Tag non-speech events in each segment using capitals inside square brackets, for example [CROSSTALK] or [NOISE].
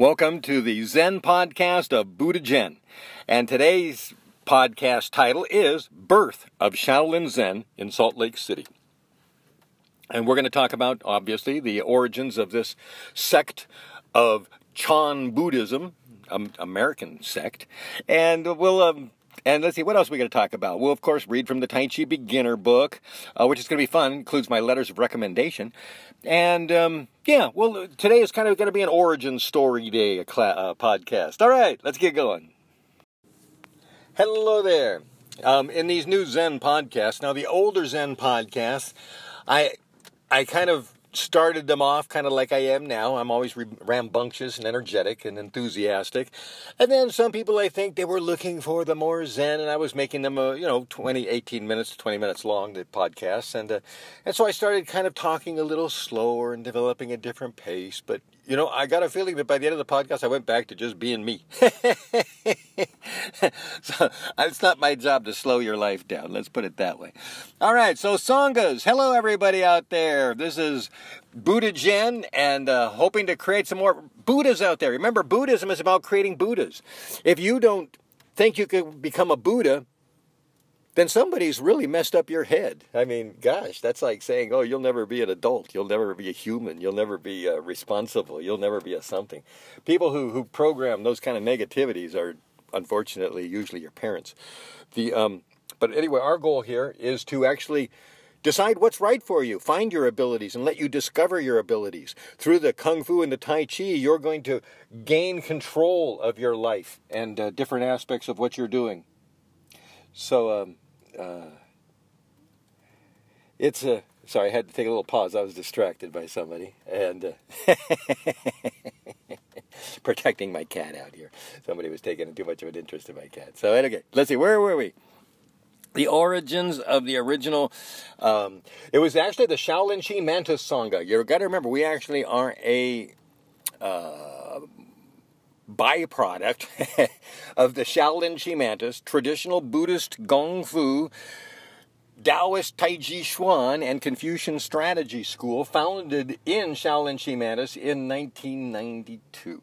Welcome to the Zen podcast of Buddha Zhen. And today's podcast title is Birth of Shaolin Zen in Salt Lake City. And we're going to talk about, obviously, the origins of this sect of Chan Buddhism, um, American sect. And we'll um, and let's see, what else are we going to talk about? We'll, of course, read from the Tai Chi Beginner book, uh, which is going to be fun, includes my letters of recommendation. And um, yeah, well, today is kind of going to be an origin story day a uh, podcast. All right, let's get going. Hello there. Um, in these new Zen podcasts, now the older Zen podcasts, I I kind of started them off kind of like I am now. I'm always rambunctious and energetic and enthusiastic. And then some people, I think, they were looking for the more zen, and I was making them, a, you know, 20, 18 minutes, 20 minutes long, the podcasts. And, uh, and so I started kind of talking a little slower and developing a different pace. But, you know, I got a feeling that by the end of the podcast, I went back to just being me. [LAUGHS] so it's not my job to slow your life down. Let's put it that way. All right. So, Sanghas. Hello, everybody out there. This is Buddha Zhen and uh, hoping to create some more Buddhas out there. Remember, Buddhism is about creating Buddhas. If you don't think you could become a Buddha, then somebody's really messed up your head. I mean, gosh, that's like saying, oh, you'll never be an adult. You'll never be a human. You'll never be uh, responsible. You'll never be a something. People who, who program those kind of negativities are, unfortunately, usually your parents. The, um, but anyway, our goal here is to actually Decide what's right for you. Find your abilities and let you discover your abilities. Through the Kung Fu and the Tai Chi, you're going to gain control of your life and uh, different aspects of what you're doing. So, um, uh, it's a. Sorry, I had to take a little pause. I was distracted by somebody. And. Uh, [LAUGHS] protecting my cat out here. Somebody was taking too much of an interest in my cat. So, okay, let's see, where were we? the origins of the original. Um, it was actually the Shaolin Chi Mantis Sangha. You've got to remember, we actually are a uh, byproduct [LAUGHS] of the Shaolin Chi Mantis, traditional Buddhist Gong Fu. Taoist Taiji Chuan and Confucian Strategy School, founded in Shaolin Chi Mantis in 1992.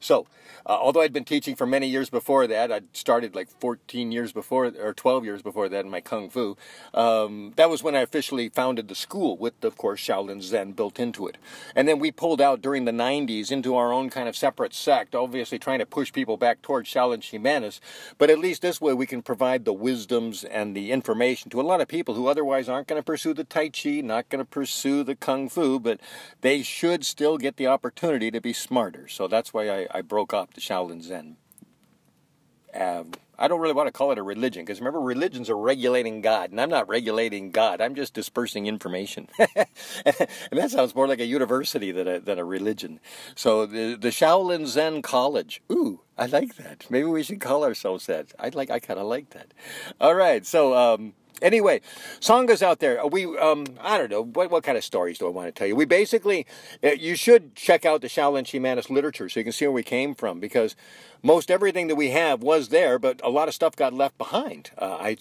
So, uh, although I'd been teaching for many years before that, I'd started like 14 years before, or 12 years before that in my Kung Fu. Um, that was when I officially founded the school with, of course, Shaolin Zen built into it. And then we pulled out during the 90s into our own kind of separate sect, obviously trying to push people back towards Shaolin Chi Mantis. But at least this way we can provide the wisdoms and the information to a lot of people who otherwise aren't going to pursue the Tai Chi, not going to pursue the Kung Fu, but they should still get the opportunity to be smarter. So that's why I, I broke up the Shaolin Zen. Um, I don't really want to call it a religion because remember, religions are regulating God, and I'm not regulating God. I'm just dispersing information, [LAUGHS] and that sounds more like a university than a than a religion. So the the Shaolin Zen College. Ooh, I like that. Maybe we should call ourselves that. I like. I kind of like that. All right. So. Um, Anyway, Sanghas out there. We, um, I don't know what what kind of stories do I want to tell you. We basically, uh, you should check out the Shaolin Chi Mantis literature so you can see where we came from because most everything that we have was there, but a lot of stuff got left behind. Uh, I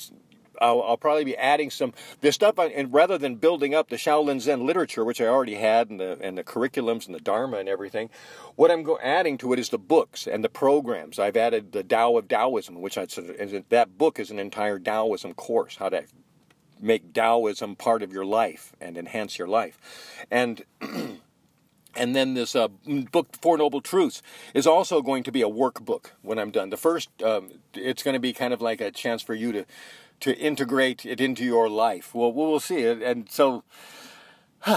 I'll, I'll, probably be adding some this stuff, and rather than building up the Shaolin Zen literature, which I already had, and the and the curriculums and the Dharma and everything, what I'm go, adding to it is the books and the programs. I've added the Tao of Taoism, which I, that book is an entire Taoism course, how to make Taoism part of your life and enhance your life, and. [CLEARS THROAT] And then this uh, book, Four Noble Truths, is also going to be a workbook when I'm done. The first, um, it's going to be kind of like a chance for you to to integrate it into your life. Well, we'll see it. And so, [SIGHS]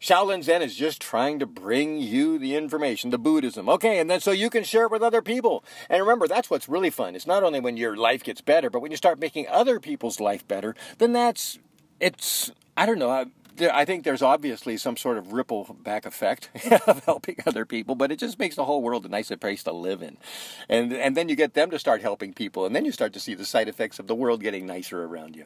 Shaolin Zen is just trying to bring you the information, the Buddhism. Okay, and then so you can share it with other people. And remember, that's what's really fun. It's not only when your life gets better, but when you start making other people's life better, then that's, it's, I don't know. I think there's obviously some sort of ripple back effect [LAUGHS] of helping other people, but it just makes the whole world a nicer place to live in. And and then you get them to start helping people, and then you start to see the side effects of the world getting nicer around you.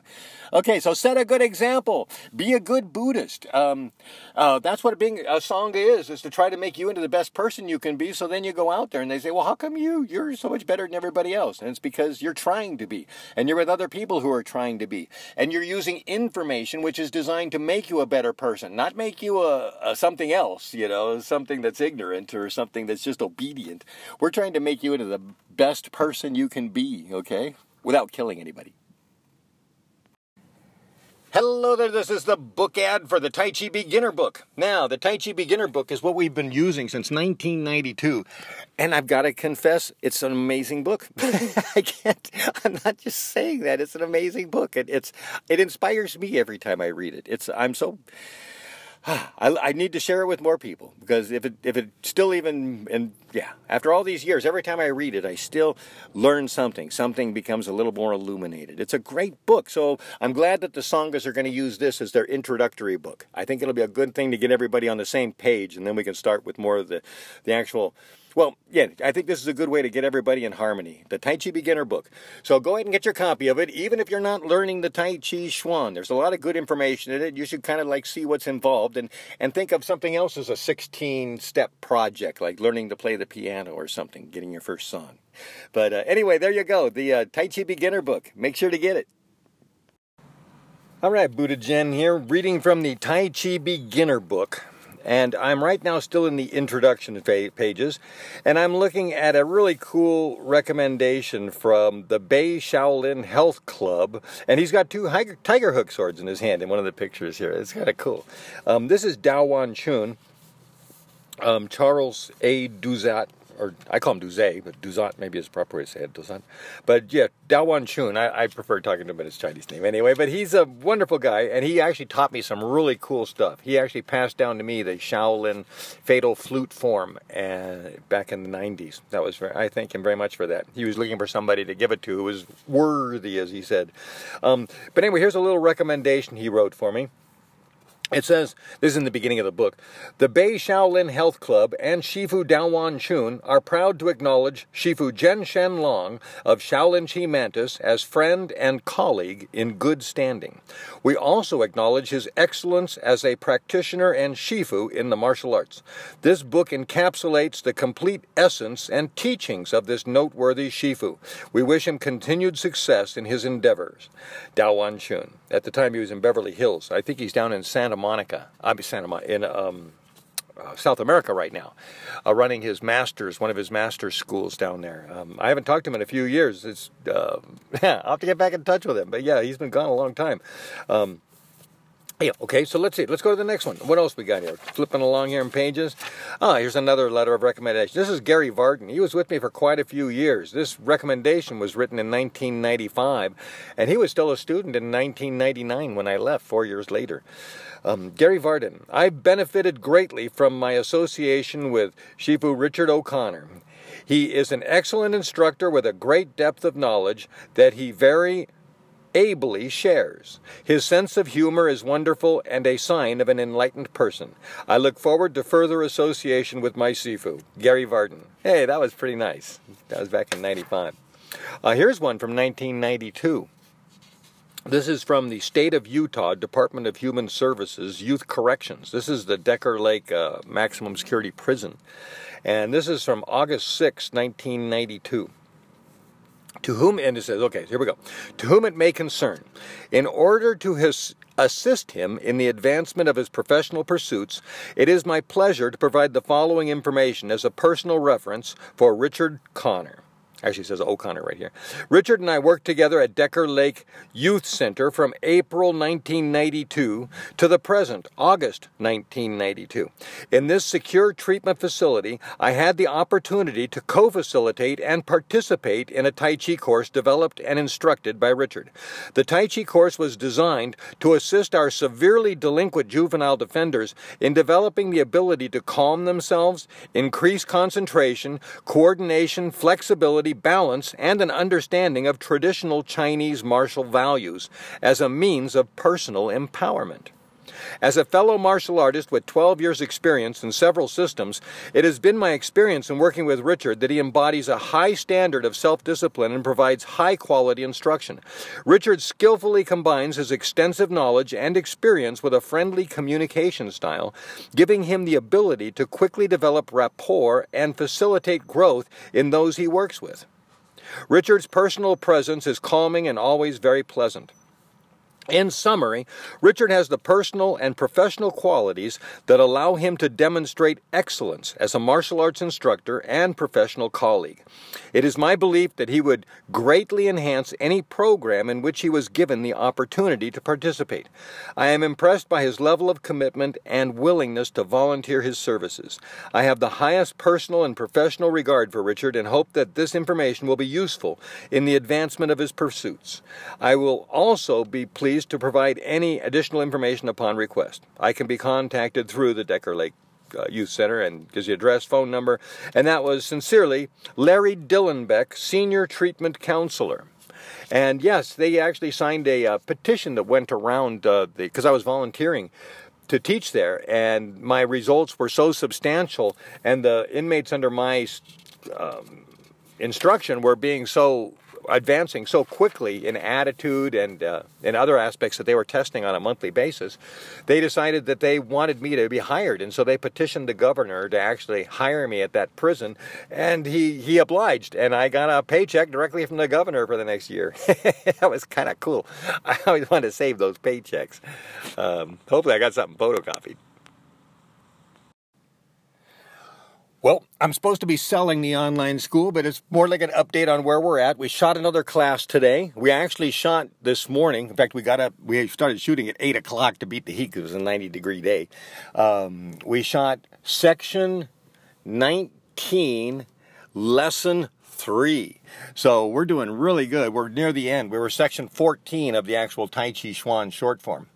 Okay, so set a good example. Be a good Buddhist. Um, uh, that's what being a sangha is: is to try to make you into the best person you can be. So then you go out there and they say, "Well, how come you you're so much better than everybody else?" And it's because you're trying to be, and you're with other people who are trying to be, and you're using information which is designed to make you a better person, not make you a, a something else, you know, something that's ignorant or something that's just obedient. We're trying to make you into the best person you can be, okay? Without killing anybody. Hello there, this is the book ad for the Tai Chi Beginner book. Now, the Tai Chi Beginner book is what we've been using since 1992. And I've got to confess, it's an amazing book. [LAUGHS] I can't, I'm not just saying that, it's an amazing book. It, it's, it inspires me every time I read it. It's, I'm so, [SIGHS] I, I, need to share it with more people because if it if it still even and yeah after all these years every time I read it I still learn something. Something becomes a little more illuminated. It's a great book so I'm glad that the Sanghas are going to use this as their introductory book. I think it'll be a good thing to get everybody on the same page and then we can start with more of the the actual well, yeah, I think this is a good way to get everybody in harmony. The Tai Chi Beginner book. So go ahead and get your copy of it, even if you're not learning the Tai Chi Chuan. There's a lot of good information in it. You should kind of like see what's involved and, and think of something else as a 16 step project, like learning to play the piano or something, getting your first song. But uh, anyway, there you go. The uh, Tai Chi Beginner book. Make sure to get it. All right, Buddha Zhen here, reading from the Tai Chi Beginner book. And I'm right now still in the introduction pages, and I'm looking at a really cool recommendation from the Bay Shaolin Health Club. And he's got two tiger hook swords in his hand in one of the pictures here. It's kind of cool. Um, this is Dao Wan Chun. Um, Charles A. Duzat or I call him Duze, but Duzant maybe is proper way to say it, Duzant. But yeah, Dawan Chun, I, I, prefer talking to him in his Chinese name anyway, but he's a wonderful guy, and he actually taught me some really cool stuff. He actually passed down to me the Shaolin fatal flute form uh, back in the 90s. That was very, I thank him very much for that. He was looking for somebody to give it to who was worthy, as he said. Um, but anyway, here's a little recommendation he wrote for me. It says, this is in the beginning of the book, the Bei Shaolin Health Club and Shifu Daowan Chun are proud to acknowledge Shifu Jen Shen Long of Shaolin Chi Mantis as friend and colleague in good standing. We also acknowledge his excellence as a practitioner and Shifu in the martial arts. This book encapsulates the complete essence and teachings of this noteworthy Shifu. We wish him continued success in his endeavors. Daowan Chun. At the time he was in Beverly Hills. I think he's down in Santa Monica. I'm Santa Monica in um, uh, South America right now, uh, running his master's, one of his master's schools down there. Um, I haven't talked to him in a few years. It's uh, [LAUGHS] I'll have to get back in touch with him. But yeah, he's been gone a long time. Um, yeah, okay, so let's see. Let's go to the next one. What else we got here? Flipping along here in pages. Ah, here's another letter of recommendation. This is Gary Varden. He was with me for quite a few years. This recommendation was written in 1995, and he was still a student in 1999 when I left, four years later. Um, Gary Varden. I benefited greatly from my association with Shifu Richard O'Connor. He is an excellent instructor with a great depth of knowledge that he very ably shares. His sense of humor is wonderful and a sign of an enlightened person. I look forward to further association with my Sifu, Gary Varden. Hey, that was pretty nice. That was back in 95. Uh, here's one from 1992. This is from the State of Utah Department of Human Services Youth Corrections. This is the Decker Lake uh, Maximum Security Prison. And this is from August 6, 1992. To whom, and it says, okay, here we go. To whom it may concern, in order to his, assist him in the advancement of his professional pursuits, it is my pleasure to provide the following information as a personal reference for Richard Connor. Actually, says O'Connor right here. Richard and I worked together at Decker Lake Youth Center from April 1992 to the present, August 1992. In this secure treatment facility, I had the opportunity to co facilitate and participate in a Tai Chi course developed and instructed by Richard. The Tai Chi course was designed to assist our severely delinquent juvenile defenders in developing the ability to calm themselves, increase concentration, coordination, flexibility, balance, and an understanding of traditional Chinese martial values as a means of personal empowerment. As a fellow martial artist with 12 years' experience in several systems, it has been my experience in working with Richard that he embodies a high standard of self discipline and provides high quality instruction. Richard skillfully combines his extensive knowledge and experience with a friendly communication style, giving him the ability to quickly develop rapport and facilitate growth in those he works with. Richard's personal presence is calming and always very pleasant. In summary, Richard has the personal and professional qualities that allow him to demonstrate excellence as a martial arts instructor and professional colleague. It is my belief that he would greatly enhance any program in which he was given the opportunity to participate. I am impressed by his level of commitment and willingness to volunteer his services. I have the highest personal and professional regard for Richard and hope that this information will be useful in the advancement of his pursuits. I will also be pleased pleased to provide any additional information upon request. I can be contacted through the Decker Lake uh, Youth Center and gives you address, phone number, and that was sincerely Larry Dillenbeck, Senior Treatment Counselor. And yes, they actually signed a uh, petition that went around because uh, I was volunteering to teach there, and my results were so substantial, and the inmates under my um, instruction were being so advancing so quickly in attitude and uh, in other aspects that they were testing on a monthly basis, they decided that they wanted me to be hired, and so they petitioned the governor to actually hire me at that prison, and he he obliged, and I got a paycheck directly from the governor for the next year. [LAUGHS] that was kind of cool. [LAUGHS] I always wanted to save those paychecks. Um, hopefully, I got something photocopied. Well, I'm supposed to be selling the online school, but it's more like an update on where we're at. We shot another class today. We actually shot this morning. In fact, we got up, we started shooting at 8 o'clock to beat the heat because it was a 90 degree day. Um, we shot section 19, lesson 3. So we're doing really good. We're near the end. We were section 14 of the actual Tai Chi Chuan short form.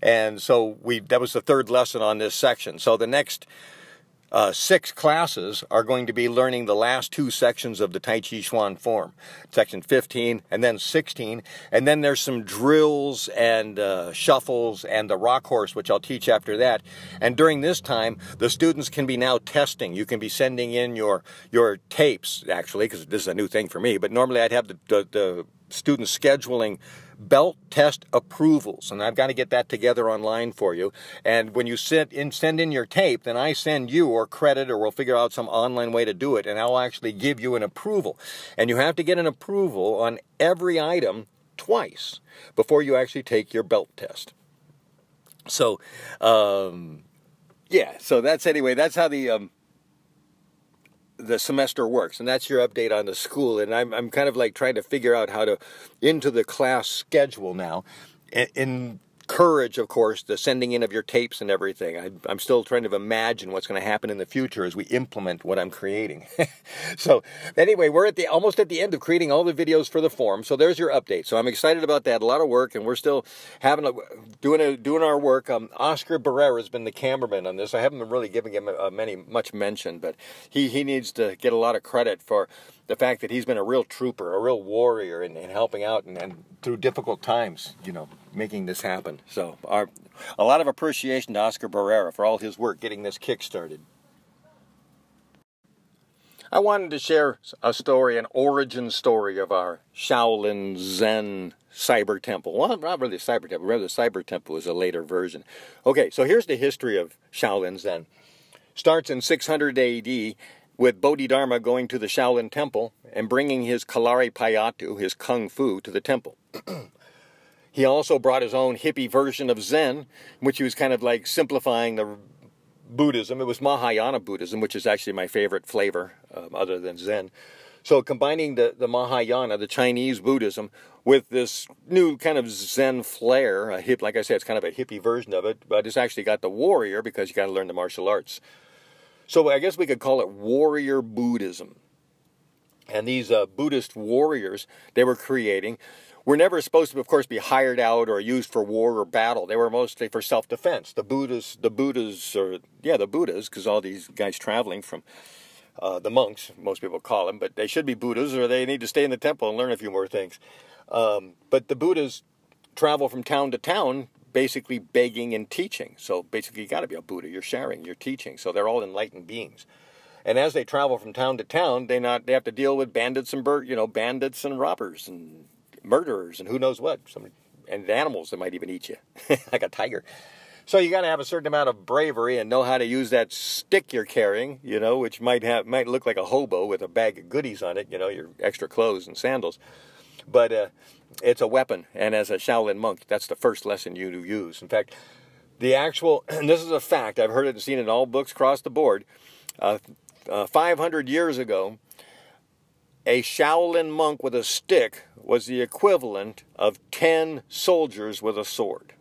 And so we that was the third lesson on this section. So the next uh, six classes are going to be learning the last two sections of the Tai Chi Chuan form, section 15 and then 16. And then there's some drills and uh, shuffles and the rock horse, which I'll teach after that. And during this time, the students can be now testing. You can be sending in your, your tapes, actually, because this is a new thing for me, but normally I'd have the, the, the students scheduling belt test approvals, and I've got to get that together online for you. And when you send in, send in your tape, then I send you or credit, or we'll figure out some online way to do it, and I'll actually give you an approval. And you have to get an approval on every item twice before you actually take your belt test. So, um, yeah. So that's anyway. That's how the um, the semester works and that's your update on the school and I'm, I'm kind of like trying to figure out how to into the class schedule now. In encourage, of course, the sending in of your tapes and everything. I, am still trying to imagine what's going to happen in the future as we implement what I'm creating. [LAUGHS] so, anyway, we're at the almost at the end of creating all the videos for the forum. So there's your update. So I'm excited about that. A lot of work, and we're still having a, doing a, doing our work. Um, Oscar Barrera has been the cameraman on this. I haven't been really giving him a, a many much mention, but he he needs to get a lot of credit for the fact that he's been a real trooper, a real warrior, in, in helping out and, and, through difficult times, you know, making this happen. So, our, a lot of appreciation to Oscar Barrera for all his work getting this kick started. I wanted to share a story, an origin story of our Shaolin Zen Cyber Temple. Well, not really Cyber Temple, rather, the Cyber Temple is a later version. Okay, so here's the history of Shaolin Zen. Starts in 600 AD with Bodhidharma going to the Shaolin Temple and bringing his Kalari Payattu, his Kung Fu, to the temple. [CLEARS THROAT] he also brought his own hippie version of Zen, which he was kind of like simplifying the Buddhism. It was Mahayana Buddhism, which is actually my favorite flavor, um, other than Zen. So combining the, the Mahayana, the Chinese Buddhism, with this new kind of Zen flair, a hip, like I said, it's kind of a hippie version of it, but it's actually got the warrior because you got to learn the martial arts. So I guess we could call it warrior Buddhism. And these uh, Buddhist warriors they were creating were never supposed to, of course, be hired out or used for war or battle. They were mostly for self-defense. The Buddhas, the Buddhas, or yeah, the Buddhas, because all these guys traveling from uh, the monks, most people call them, but they should be Buddhas, or they need to stay in the temple and learn a few more things. Um, but the Buddhas travel from town to town basically begging and teaching. So basically, you got to be a Buddha. You're sharing, you're teaching. So they're all enlightened beings. And as they travel from town to town, they not they have to deal with bandits and you know bandits and robbers and murderers and who knows what. Some and animals that might even eat you, [LAUGHS] like a tiger. So you got to have a certain amount of bravery and know how to use that stick you're carrying, you know, which might have might look like a hobo with a bag of goodies on it, you know, your extra clothes and sandals. But uh, it's a weapon, and as a Shaolin monk, that's the first lesson you do use. In fact, the actual, [CLEARS THROAT] and this is a fact, I've heard it and seen it in all books across the board. Uh, uh, 500 years ago, a Shaolin monk with a stick was the equivalent of 10 soldiers with a sword.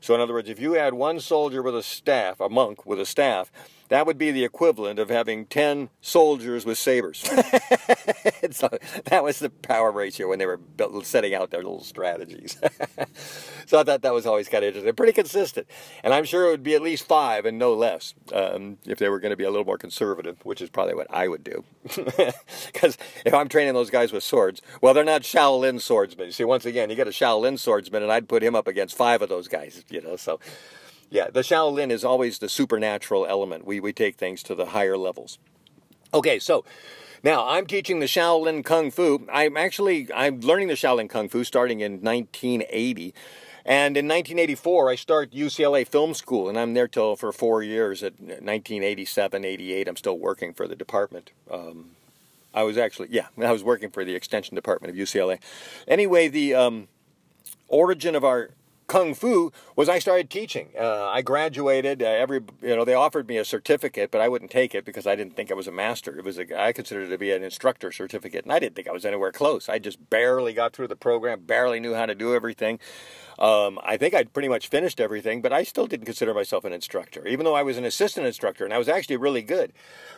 So, in other words, if you had one soldier with a staff, a monk with a staff, that would be the equivalent of having 10 soldiers with sabers. [LAUGHS] [LAUGHS] so that was the power ratio when they were setting out their little strategies. [LAUGHS] so I thought that was always kind of interesting. Pretty consistent. And I'm sure it would be at least five and no less um, if they were going to be a little more conservative, which is probably what I would do. Because if I'm training those guys with swords, well, they're not Shaolin swordsmen. See, once again, you get a Shaolin swordsman, and I'd put him up against five of those guys, you know, so yeah, the Shaolin is always the supernatural element. We, we take things to the higher levels. Okay, so now I'm teaching the Shaolin Kung Fu. I'm actually I'm learning the Shaolin Kung Fu starting in 1980. And in 1984, I start UCLA Film School, and I'm there till for four years. At 1987, 88, I'm still working for the department. Um, I was actually, yeah, I was working for the extension department of UCLA. Anyway, the um, origin of our kung fu was I started teaching. Uh, I graduated. Uh, every you know they offered me a certificate, but I wouldn't take it because I didn't think I was a master. It was a, I considered it to be an instructor certificate, and I didn't think I was anywhere close. I just barely got through the program, barely knew how to do everything. Um, I think I'd pretty much finished everything, but I still didn't consider myself an instructor, even though I was an assistant instructor and I was actually really good.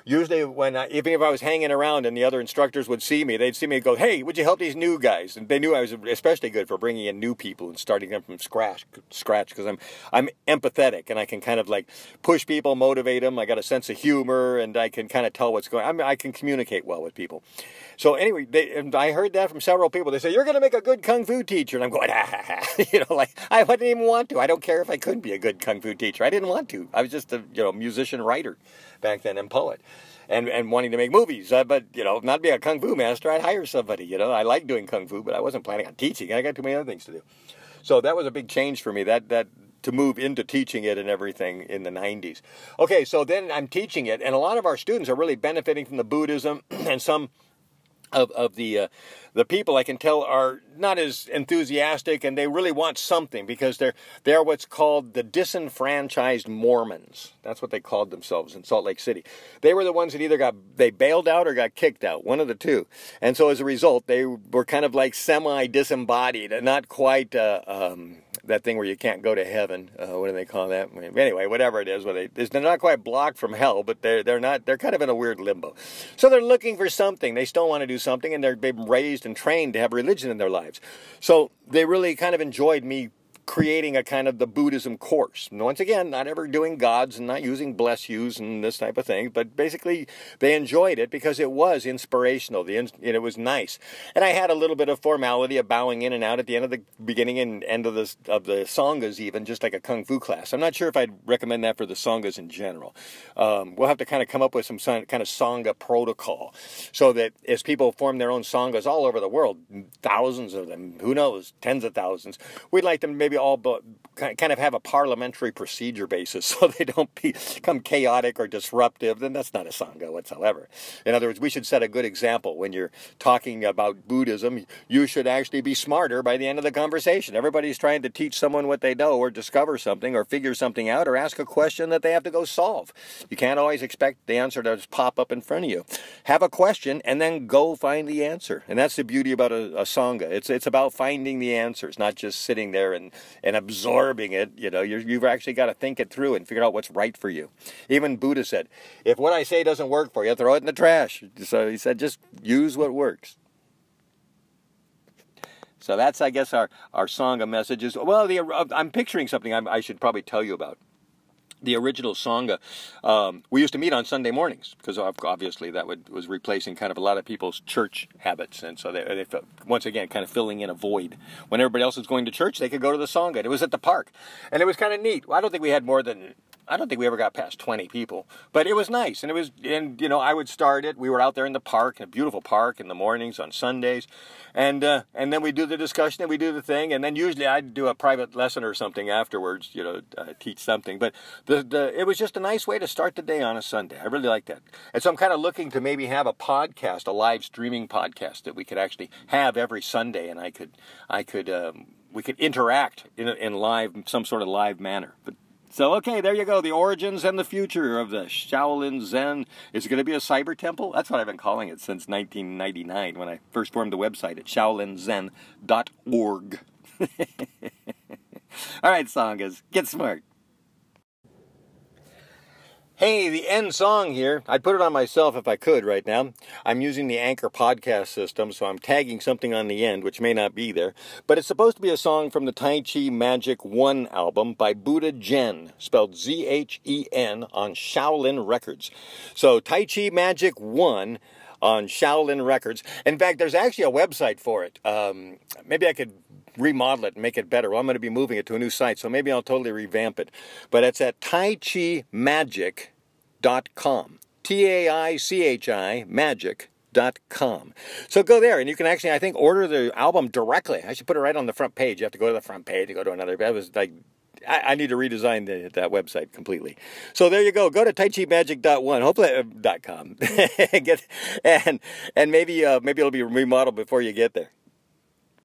Usually, when I, even if I was hanging around and the other instructors would see me, they'd see me go, "Hey, would you help these new guys?" And they knew I was especially good for bringing in new people and starting them from scratch, scratch because I'm I'm empathetic and I can kind of like push people, motivate them. I got a sense of humor and I can kind of tell what's going. I, mean, I can communicate well with people. So anyway, they, I heard that from several people. They say you're going to make a good kung fu teacher, and I'm going, [LAUGHS] ah, [LAUGHS] you know, like I wouldn't even want to. I don't care if I couldn't be a good kung fu teacher. I didn't want to. I was just a you know musician writer back then and poet. And, and wanting to make movies, uh, but you know, not be a kung fu master. I'd hire somebody. You know, I like doing kung fu, but I wasn't planning on teaching. I got too many other things to do. So that was a big change for me. That that to move into teaching it and everything in the 90s. Okay, so then I'm teaching it, and a lot of our students are really benefiting from the Buddhism, [CLEARS THROAT] and some of, of the uh, the people I can tell are not as enthusiastic and they really want something because they're they're what's called the disenfranchised Mormons. That's what they called themselves in Salt Lake City. They were the ones that either got they bailed out or got kicked out, one of the two. And so as a result, they were kind of like semi disembodied and not quite uh, um, that thing where you can't go to heaven. Uh, what do they call that? Anyway, whatever it is, they they're not quite blocked from hell, but they're they're not they're kind of in a weird limbo. So they're looking for something. They still want to do something, and they're been raised and trained to have religion in their lives. So they really kind of enjoyed me creating a kind of the Buddhism course. Once again, not ever doing gods and not using bless yous and this type of thing, but basically they enjoyed it because it was inspirational. The and it was nice, and I had a little bit of formality of bowing in and out at the end of the beginning and end of the of the sanghas, even just like a kung fu class. I'm not sure if I'd recommend that for the sanghas in general. Um, we'll have to kind of come up with some kind of sangha protocol so that as people form their own sanghas all over the world, thousands of them, who knows, tens of thousands, we'd like them maybe maybe all but kind of have a parliamentary procedure basis [LAUGHS] so they don't become chaotic or disruptive, then that's not a Sangha whatsoever. In other words, we should set a good example when you're talking about Buddhism. You should actually be smarter by the end of the conversation. Everybody's trying to teach someone what they know or discover something or figure something out or ask a question that they have to go solve. You can't always expect the answer to just pop up in front of you. Have a question and then go find the answer. And that's the beauty about a, a Sangha. It's, it's about finding the answers, not just sitting there and and absorbing it. You know, you have actually got to think it through and figure out what's right for you. Even Buddha said, if what I say doesn't work for you, throw it in the trash. So he said, just use what works. So that's, I guess, our, our song of messages. Well, the, I'm picturing something I should probably tell you about the original Sangha, um, we used to meet on Sunday mornings because obviously that would, was replacing kind of a lot of people's church habits, and so they, they felt, once again kind of filling in a void. When everybody else was going to church, they could go to the Sangha. It was at the park, and it was kind of neat. I don't think we had more than I don't think we ever got past 20 people, but it was nice. And it was, and you know, I would start it. We were out there in the park, in a beautiful park in the mornings on Sundays. And, uh, and then we do the discussion and we do the thing. And then usually I'd do a private lesson or something afterwards, you know, uh, teach something. But the, the, it was just a nice way to start the day on a Sunday. I really like that. And so I'm kind of looking to maybe have a podcast, a live streaming podcast that we could actually have every Sunday. And I could, I could, um, we could interact in, in live, some sort of live manner. But so, okay, there you go. The origins and the future of the Shaolin Zen. Is going to be a cyber temple? That's what I've been calling it since 1999 when I first formed the website at shaolinzen.org. [LAUGHS] All right, Sanghas, get smart. Hey, the end song here. I'd put it on myself if I could right now. I'm using the Anchor podcast system, so I'm tagging something on the end, which may not be there. But it's supposed to be a song from the Tai Chi Magic 1 album by Buddha Zhen, spelled Z H E N, on Shaolin Records. So, Tai Chi Magic 1 on Shaolin Records. In fact, there's actually a website for it. Um, maybe I could remodel it and make it better. Well, I'm going to be moving it to a new site, so maybe I'll totally revamp it. But it's at taichimagic.com. T A I C H I magic.com. So go there and you can actually, I think, order the album directly. I should put it right on the front page. You have to go to the front page to go to another. That was like I, I, need to redesign the, that website completely. So there you go. Go to taichimagic.one, hopefully uh, dot .com, [LAUGHS] get and and maybe uh, maybe it'll be remodeled before you get there.